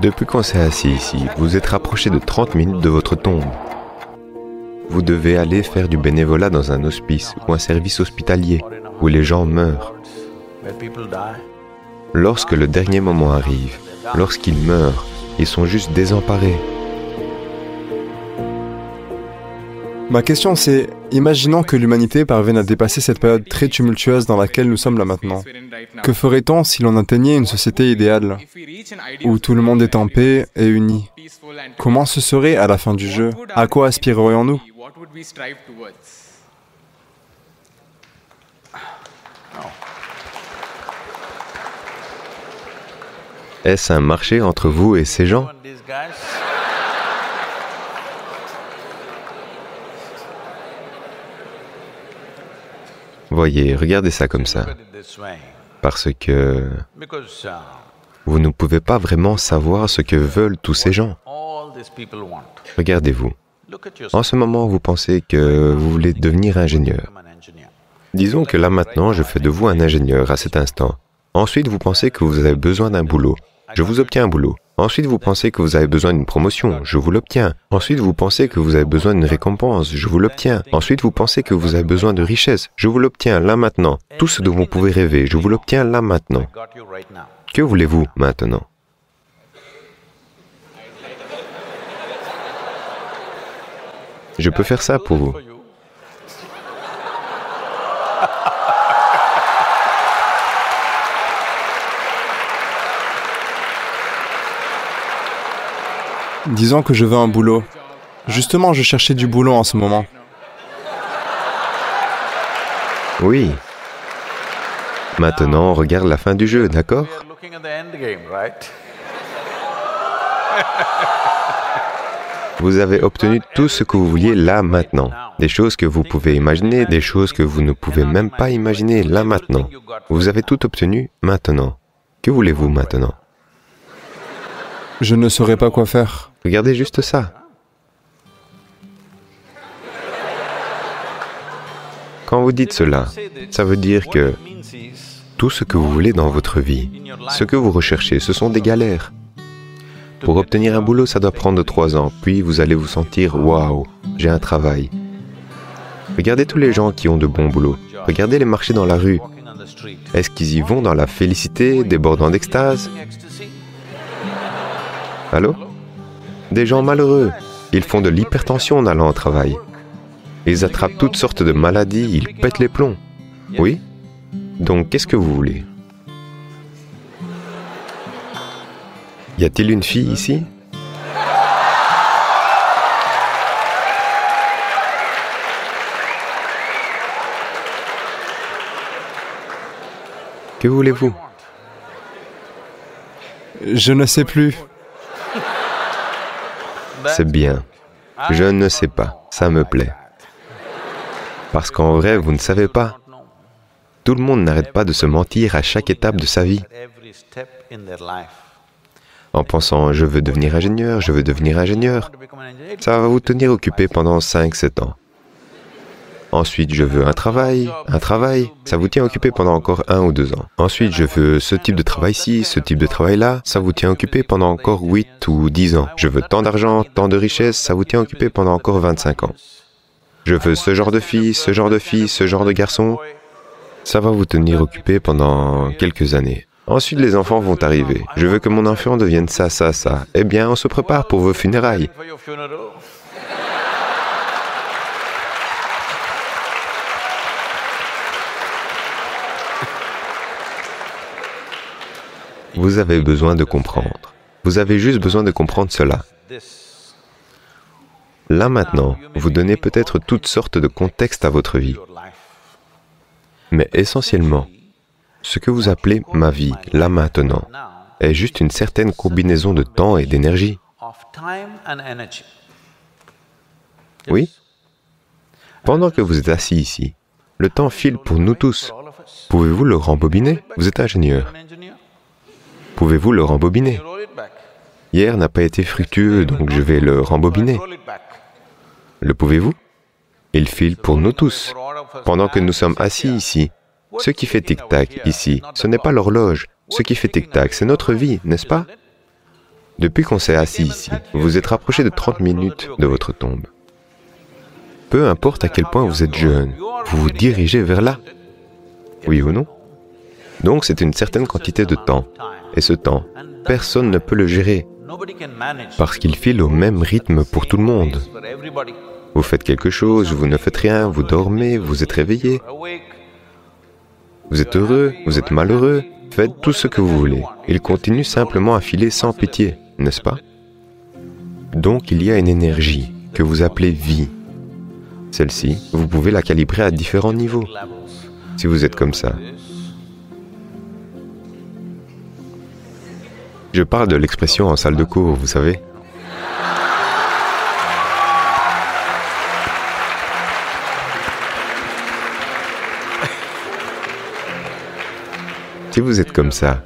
Depuis qu'on s'est assis ici, vous êtes rapproché de 30 minutes de votre tombe. Vous devez aller faire du bénévolat dans un hospice ou un service hospitalier où les gens meurent. Lorsque le dernier moment arrive, lorsqu'ils meurent, ils sont juste désemparés. Ma question c'est, imaginons que l'humanité parvienne à dépasser cette période très tumultueuse dans laquelle nous sommes là maintenant. Que ferait-on si l'on atteignait une société idéale, où tout le monde est en paix et uni? Comment ce serait à la fin du jeu? À quoi aspirerions-nous? Est-ce un marché entre vous et ces gens? Voyez, regardez ça comme ça. Parce que vous ne pouvez pas vraiment savoir ce que veulent tous ces gens. Regardez-vous. En ce moment, vous pensez que vous voulez devenir ingénieur. Disons que là maintenant, je fais de vous un ingénieur à cet instant. Ensuite, vous pensez que vous avez besoin d'un boulot. Je vous obtiens un boulot. Ensuite, vous pensez que vous avez besoin d'une promotion, je vous l'obtiens. Ensuite, vous pensez que vous avez besoin d'une récompense, je vous l'obtiens. Ensuite, vous pensez que vous avez besoin de richesse, je vous l'obtiens là maintenant. Tout ce dont vous pouvez rêver, je vous l'obtiens là maintenant. Que voulez-vous maintenant? Je peux faire ça pour vous. Disons que je veux un boulot. Justement, je cherchais du boulot en ce moment. Oui. Maintenant, on regarde la fin du jeu, d'accord? Vous avez obtenu tout ce que vous vouliez là maintenant. Des choses que vous pouvez imaginer, des choses que vous ne pouvez même pas imaginer là maintenant. Vous avez tout obtenu maintenant. Que voulez-vous maintenant? Je ne saurais pas quoi faire. Regardez juste ça. Quand vous dites cela, ça veut dire que tout ce que vous voulez dans votre vie, ce que vous recherchez, ce sont des galères. Pour obtenir un boulot, ça doit prendre trois ans, puis vous allez vous sentir waouh, j'ai un travail. Regardez tous les gens qui ont de bons boulots. Regardez les marchés dans la rue. Est-ce qu'ils y vont dans la félicité, débordant d'extase? Allô? Des gens malheureux. Ils font de l'hypertension en allant au travail. Ils attrapent toutes sortes de maladies, ils pètent les plombs. Oui Donc qu'est-ce que vous voulez? Y a-t-il une fille ici? Que voulez-vous? Je ne sais plus. C'est bien. Je ne sais pas. Ça me plaît. Parce qu'en vrai, vous ne savez pas. Tout le monde n'arrête pas de se mentir à chaque étape de sa vie. En pensant, je veux devenir ingénieur, je veux devenir ingénieur. Ça va vous tenir occupé pendant 5-7 ans. Ensuite, je veux un travail, un travail, ça vous tient occupé pendant encore un ou deux ans. Ensuite, je veux ce type de travail-ci, ce type de travail-là, ça vous tient occupé pendant encore 8 ou 10 ans. Je veux tant d'argent, tant de richesse, ça vous tient occupé pendant encore 25 ans. Je veux ce genre de fille, ce genre de fille, ce genre de garçon. Ça va vous tenir occupé pendant quelques années. Ensuite, les enfants vont arriver. Je veux que mon enfant devienne ça, ça, ça. Eh bien, on se prépare pour vos funérailles. Vous avez besoin de comprendre. Vous avez juste besoin de comprendre cela. Là maintenant, vous donnez peut-être toutes sortes de contextes à votre vie. Mais essentiellement, ce que vous appelez ma vie, là maintenant, est juste une certaine combinaison de temps et d'énergie. Oui Pendant que vous êtes assis ici, le temps file pour nous tous. Pouvez-vous le rembobiner? Vous êtes ingénieur. Pouvez-vous le rembobiner Hier n'a pas été fructueux, donc je vais le rembobiner. Le pouvez-vous Il file pour nous tous. Pendant que nous sommes assis ici, ce qui fait tic-tac ici, ce n'est pas l'horloge. Ce qui fait tic-tac, c'est notre vie, n'est-ce pas Depuis qu'on s'est assis ici, vous êtes rapproché de 30 minutes de votre tombe. Peu importe à quel point vous êtes jeune, vous vous dirigez vers là. Oui ou non Donc c'est une certaine quantité de temps. Et ce temps, personne ne peut le gérer parce qu'il file au même rythme pour tout le monde. Vous faites quelque chose, vous ne faites rien, vous dormez, vous êtes réveillé. Vous êtes heureux, vous êtes malheureux, faites tout ce que vous voulez. Il continue simplement à filer sans pitié, n'est-ce pas? Donc il y a une énergie que vous appelez vie. Celle-ci, vous pouvez la calibrer à différents niveaux. Si vous êtes comme ça, Je parle de l'expression en salle de cours, vous savez. Si vous êtes comme ça,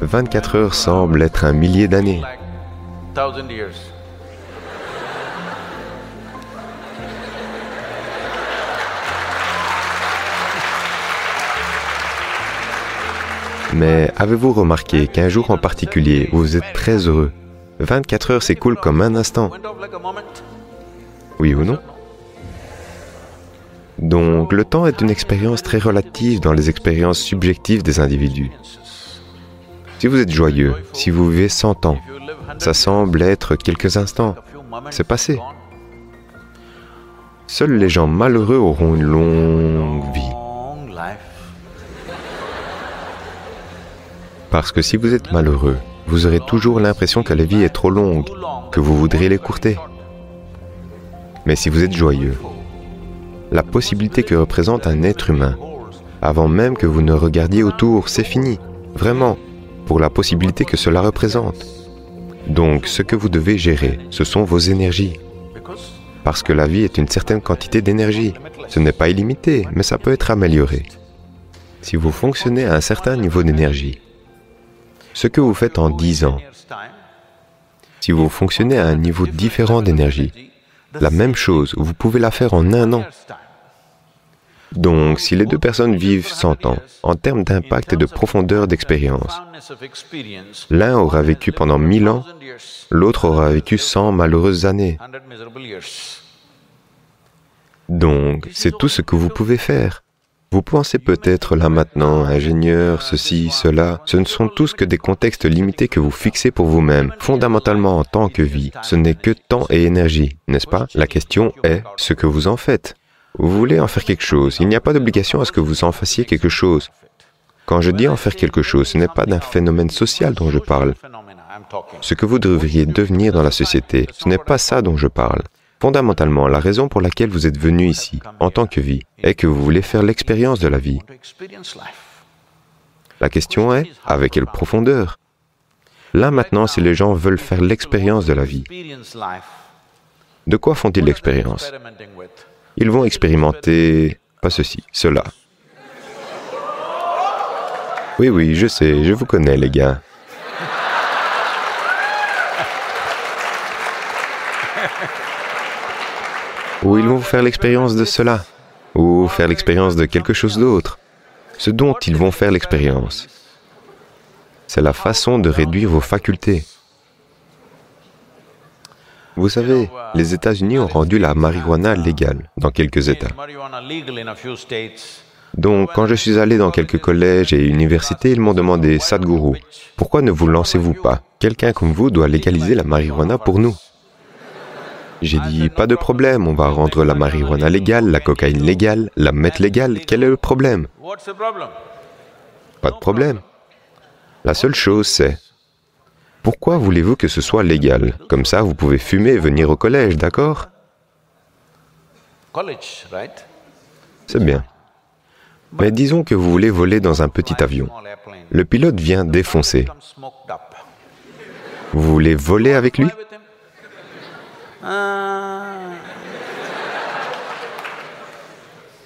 24 heures semblent être un millier d'années. Mais avez-vous remarqué qu'un jour en particulier, vous êtes très heureux? 24 heures s'écoulent comme un instant. Oui ou non? Donc le temps est une expérience très relative dans les expériences subjectives des individus. Si vous êtes joyeux, si vous vivez 100 ans, ça semble être quelques instants. C'est passé. Seuls les gens malheureux auront une longue vie. Parce que si vous êtes malheureux, vous aurez toujours l'impression que la vie est trop longue, que vous voudriez l'écourter. Mais si vous êtes joyeux, la possibilité que représente un être humain, avant même que vous ne regardiez autour, c'est fini, vraiment, pour la possibilité que cela représente. Donc ce que vous devez gérer, ce sont vos énergies. Parce que la vie est une certaine quantité d'énergie. Ce n'est pas illimité, mais ça peut être amélioré. Si vous fonctionnez à un certain niveau d'énergie, ce que vous faites en 10 ans, si vous fonctionnez à un niveau différent d'énergie, la même chose, vous pouvez la faire en un an. Donc, si les deux personnes vivent 100 ans, en termes d'impact et de profondeur d'expérience, l'un aura vécu pendant 1000 ans, l'autre aura vécu 100 malheureuses années. Donc, c'est tout ce que vous pouvez faire. Vous pensez peut-être là maintenant, ingénieur, ceci, cela, ce ne sont tous que des contextes limités que vous fixez pour vous-même. Fondamentalement, en tant que vie, ce n'est que temps et énergie, n'est-ce pas? La question est ce que vous en faites. Vous voulez en faire quelque chose, il n'y a pas d'obligation à ce que vous en fassiez quelque chose. Quand je dis en faire quelque chose, ce n'est pas d'un phénomène social dont je parle. Ce que vous devriez devenir dans la société, ce n'est pas ça dont je parle. Fondamentalement, la raison pour laquelle vous êtes venu ici, en tant que vie, est que vous voulez faire l'expérience de la vie. La question est, avec quelle profondeur? Là maintenant, si les gens veulent faire l'expérience de la vie, de quoi font-ils l'expérience? Ils vont expérimenter, pas ceci, cela. Oui, oui, je sais, je vous connais les gars. Ou ils vont faire l'expérience de cela, ou faire l'expérience de quelque chose d'autre. Ce dont ils vont faire l'expérience, c'est la façon de réduire vos facultés. Vous savez, les États-Unis ont rendu la marijuana légale dans quelques États. Donc, quand je suis allé dans quelques collèges et universités, ils m'ont demandé, Sadhguru, pourquoi ne vous lancez-vous pas? Quelqu'un comme vous doit légaliser la marijuana pour nous. J'ai dit, pas de problème, on va rendre la marijuana légale, la cocaïne légale, la meth légale. Quel est le problème? Pas de problème. La seule chose, c'est, pourquoi voulez-vous que ce soit légal? Comme ça, vous pouvez fumer et venir au collège, d'accord? C'est bien. Mais disons que vous voulez voler dans un petit avion. Le pilote vient défoncer. Vous voulez voler avec lui?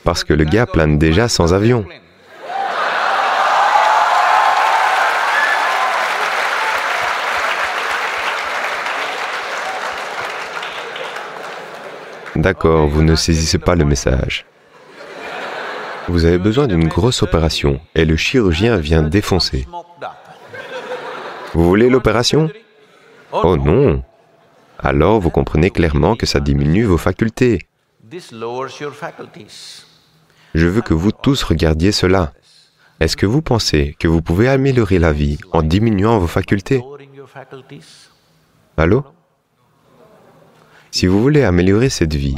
Parce que le gars plane déjà sans avion. D'accord, vous ne saisissez pas le message. Vous avez besoin d'une grosse opération et le chirurgien vient défoncer. Vous voulez l'opération? Oh non. Alors vous comprenez clairement que ça diminue vos facultés. Je veux que vous tous regardiez cela. Est-ce que vous pensez que vous pouvez améliorer la vie en diminuant vos facultés? Allô? Si vous voulez améliorer cette vie,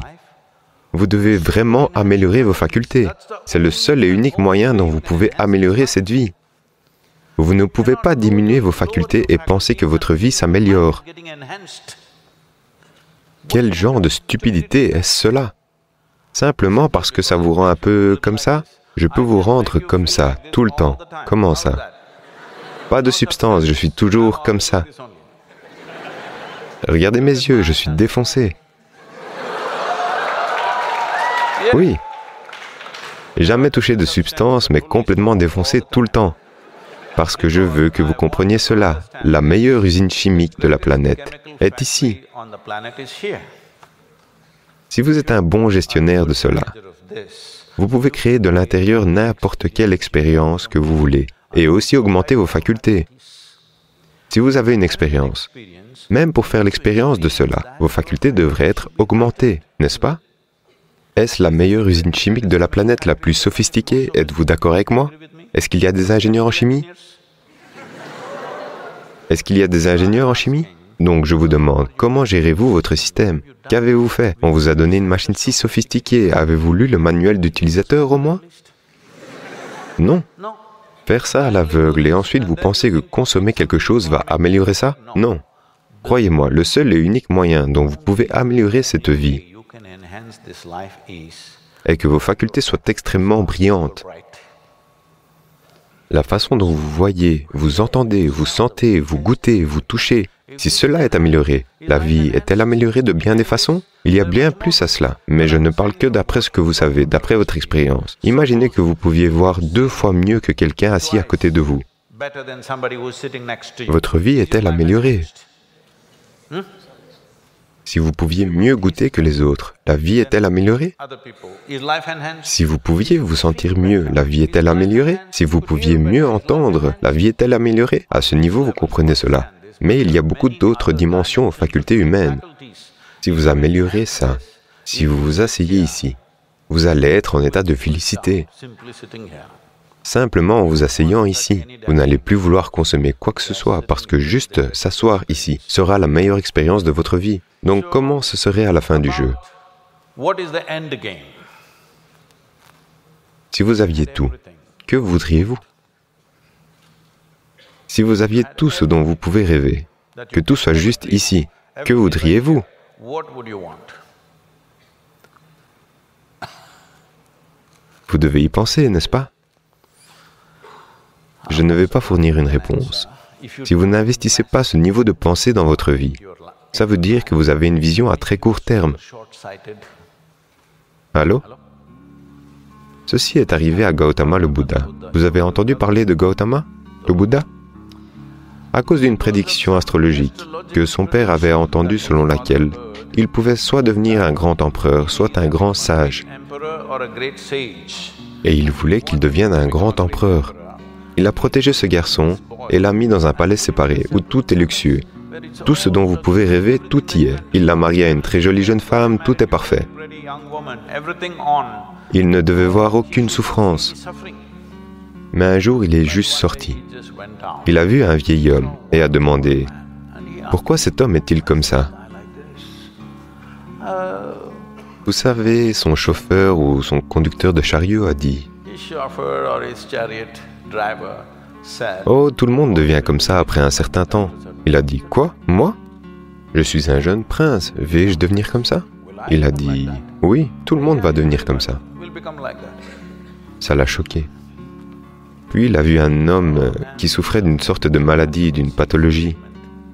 vous devez vraiment améliorer vos facultés. C'est le seul et unique moyen dont vous pouvez améliorer cette vie. Vous ne pouvez pas diminuer vos facultés et penser que votre vie s'améliore. Quel genre de stupidité est-ce cela? Simplement parce que ça vous rend un peu comme ça? Je peux vous rendre comme ça, tout le temps. Comment ça? Pas de substance, je suis toujours comme ça. Regardez mes yeux, je suis défoncé. Oui. Jamais touché de substance, mais complètement défoncé tout le temps parce que je veux que vous compreniez cela. La meilleure usine chimique de la planète est ici. Si vous êtes un bon gestionnaire de cela, vous pouvez créer de l'intérieur n'importe quelle expérience que vous voulez et aussi augmenter vos facultés. Si vous avez une expérience, même pour faire l'expérience de cela, vos facultés devraient être augmentées, n'est-ce pas? Est-ce la meilleure usine chimique de la planète la plus sophistiquée? Êtes-vous d'accord avec moi? Est-ce qu'il y a des ingénieurs en chimie? Est-ce qu'il y a des ingénieurs en chimie? Donc je vous demande, comment gérez-vous votre système? Qu'avez-vous fait? On vous a donné une machine si sophistiquée. Avez-vous lu le manuel d'utilisateur au moins? Non. Faire ça à l'aveugle et ensuite vous pensez que consommer quelque chose va améliorer ça? Non. Croyez-moi, le seul et unique moyen dont vous pouvez améliorer cette vie est que vos facultés soient extrêmement brillantes la façon dont vous voyez, vous entendez, vous sentez, vous goûtez, vous touchez, si cela est amélioré, la vie est-elle améliorée de bien des façons? Il y a bien plus à cela, mais je ne parle que d'après ce que vous savez, d'après votre expérience. Imaginez que vous pouviez voir deux fois mieux que quelqu'un assis à côté de vous. Votre vie est-elle améliorée? Si vous pouviez mieux goûter que les autres, la vie est-elle améliorée? Si vous pouviez vous sentir mieux, la vie est-elle améliorée? Si vous pouviez mieux entendre, la vie est-elle améliorée? À ce niveau, vous comprenez cela. Mais il y a beaucoup d'autres dimensions aux facultés humaines. Si vous améliorez ça, si vous vous asseyez ici, vous allez être en état de félicité. Simplement en vous asseyant ici, vous n'allez plus vouloir consommer quoi que ce soit parce que juste s'asseoir ici sera la meilleure expérience de votre vie. Donc comment ce serait à la fin du jeu? Si vous aviez tout, que voudriez-vous? Si vous aviez tout ce dont vous pouvez rêver, que tout soit juste ici, que voudriez-vous? Vous devez y penser, n'est-ce pas? Je ne vais pas fournir une réponse. Si vous n'investissez pas ce niveau de pensée dans votre vie, ça veut dire que vous avez une vision à très court terme. Allô? Ceci est arrivé à Gautama le Bouddha. Vous avez entendu parler de Gautama, le Bouddha? À cause d'une prédiction astrologique que son père avait entendue selon laquelle il pouvait soit devenir un grand empereur, soit un grand sage. Et il voulait qu'il devienne un grand empereur. Il a protégé ce garçon et l'a mis dans un palais séparé où tout est luxueux tout ce dont vous pouvez rêver, tout y est. Il l'a marié à une très jolie jeune femme, tout est parfait. Il ne devait voir aucune souffrance. Mais un jour, il est juste sorti. Il a vu un vieil homme et a demandé, Pourquoi cet homme est-il comme ça? Vous savez, son chauffeur ou son conducteur de chariot a dit, Oh, tout le monde devient comme ça après un certain temps. Il a dit, Quoi? Moi? Je suis un jeune prince, vais-je devenir comme ça? Il a dit, Oui, tout le monde va devenir comme ça. Ça l'a choqué. Puis il a vu un homme euh, qui souffrait d'une sorte de maladie, d'une pathologie.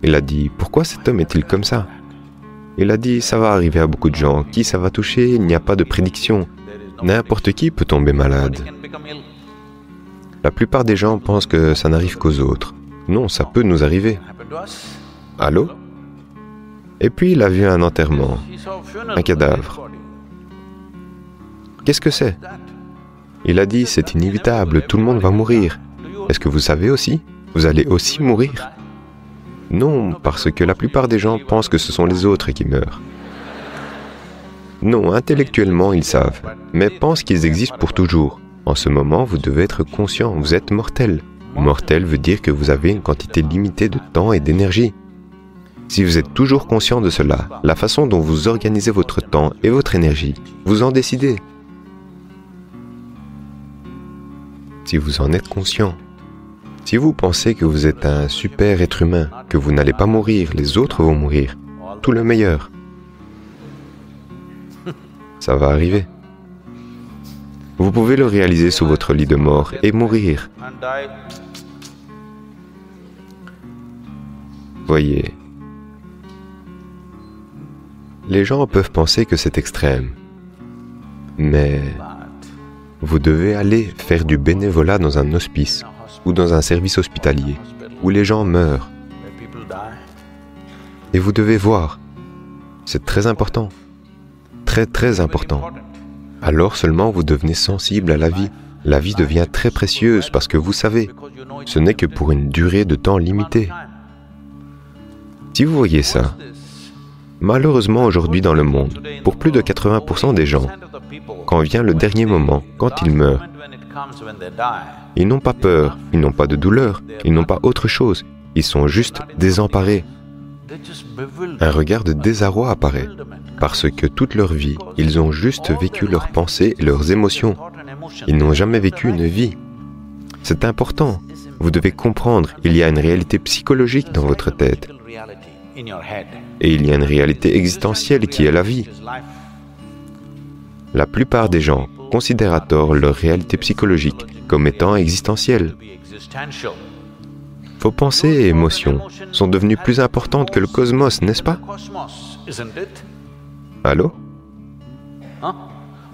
Il a dit, Pourquoi cet homme est-il comme ça? Il a dit, Ça va arriver à beaucoup de gens. Qui ça va toucher? Il n'y a pas de prédiction. N'importe qui peut tomber malade. La plupart des gens pensent que ça n'arrive qu'aux autres. Non, ça peut nous arriver. Allô? Et puis il a vu un enterrement, un cadavre. Qu'est-ce que c'est? Il a dit, c'est inévitable, tout le monde va mourir. Est-ce que vous savez aussi? Vous allez aussi mourir? Non, parce que la plupart des gens pensent que ce sont les autres qui meurent. Non, intellectuellement, ils savent, mais pensent qu'ils existent pour toujours. En ce moment, vous devez être conscient, vous êtes mortel. Mortel veut dire que vous avez une quantité limitée de temps et d'énergie. Si vous êtes toujours conscient de cela, la façon dont vous organisez votre temps et votre énergie, vous en décidez. Si vous en êtes conscient. Si vous pensez que vous êtes un super être humain, que vous n'allez pas mourir, les autres vont mourir, tout le meilleur. Ça va arriver. Vous pouvez le réaliser sous votre lit de mort et mourir. Voyez, les gens peuvent penser que c'est extrême, mais vous devez aller faire du bénévolat dans un hospice ou dans un service hospitalier où les gens meurent. Et vous devez voir, c'est très important, très important. Alors seulement vous devenez sensible à la vie. La vie devient très précieuse parce que vous savez, ce n'est que pour une durée de temps limitée. Si vous voyez ça, Malheureusement aujourd'hui dans le monde, pour plus de 80% des gens, quand vient le dernier moment, quand ils meurent, ils n'ont pas peur, ils n'ont pas de douleur, ils n'ont pas autre chose, ils sont juste désemparés. Un regard de désarroi apparaît, parce que toute leur vie, ils ont juste vécu leurs pensées et leurs émotions. Ils n'ont jamais vécu une vie. C'est important. Vous devez comprendre, il y a une réalité psychologique dans votre tête. Et il y a une réalité existentielle qui est la vie. La plupart des gens considèrent à tort leur réalité psychologique comme étant existentielle. Vos pensées et émotions sont devenues plus importantes que le cosmos, n'est-ce pas? Allô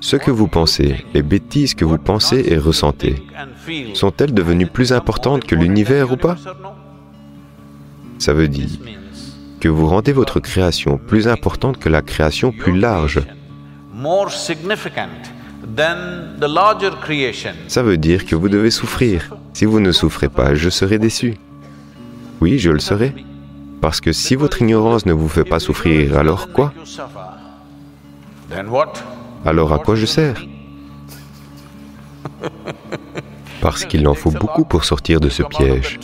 Ce que vous pensez, les bêtises que vous pensez et ressentez, sont-elles devenues plus importantes que l'univers ou pas? Ça veut dire que vous rendez votre création plus importante que la création plus large. Ça veut dire que vous devez souffrir. Si vous ne souffrez pas, je serai déçu. Oui, je le serai. Parce que si votre ignorance ne vous fait pas souffrir, alors quoi? Alors à quoi je sers? Parce qu'il en faut beaucoup pour sortir de ce piège.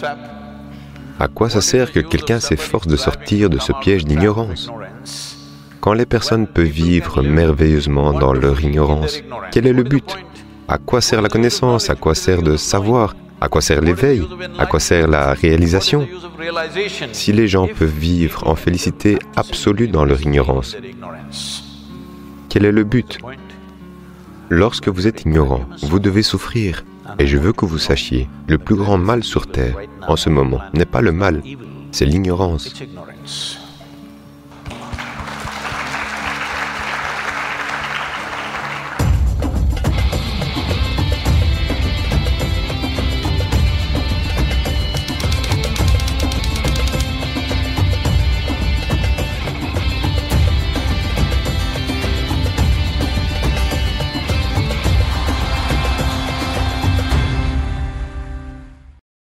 À quoi ça sert que quelqu'un s'efforce de sortir de ce piège d'ignorance? Quand les personnes peuvent vivre merveilleusement dans leur ignorance, quel est le but? À quoi sert la connaissance? À quoi sert de savoir? À quoi sert l'éveil? À quoi sert la réalisation? Si les gens peuvent vivre en félicité absolue dans leur ignorance, quel est le but Lorsque vous êtes ignorant, vous devez souffrir. Et je veux que vous sachiez, le plus grand mal sur Terre, en ce moment, n'est pas le mal, c'est l'ignorance.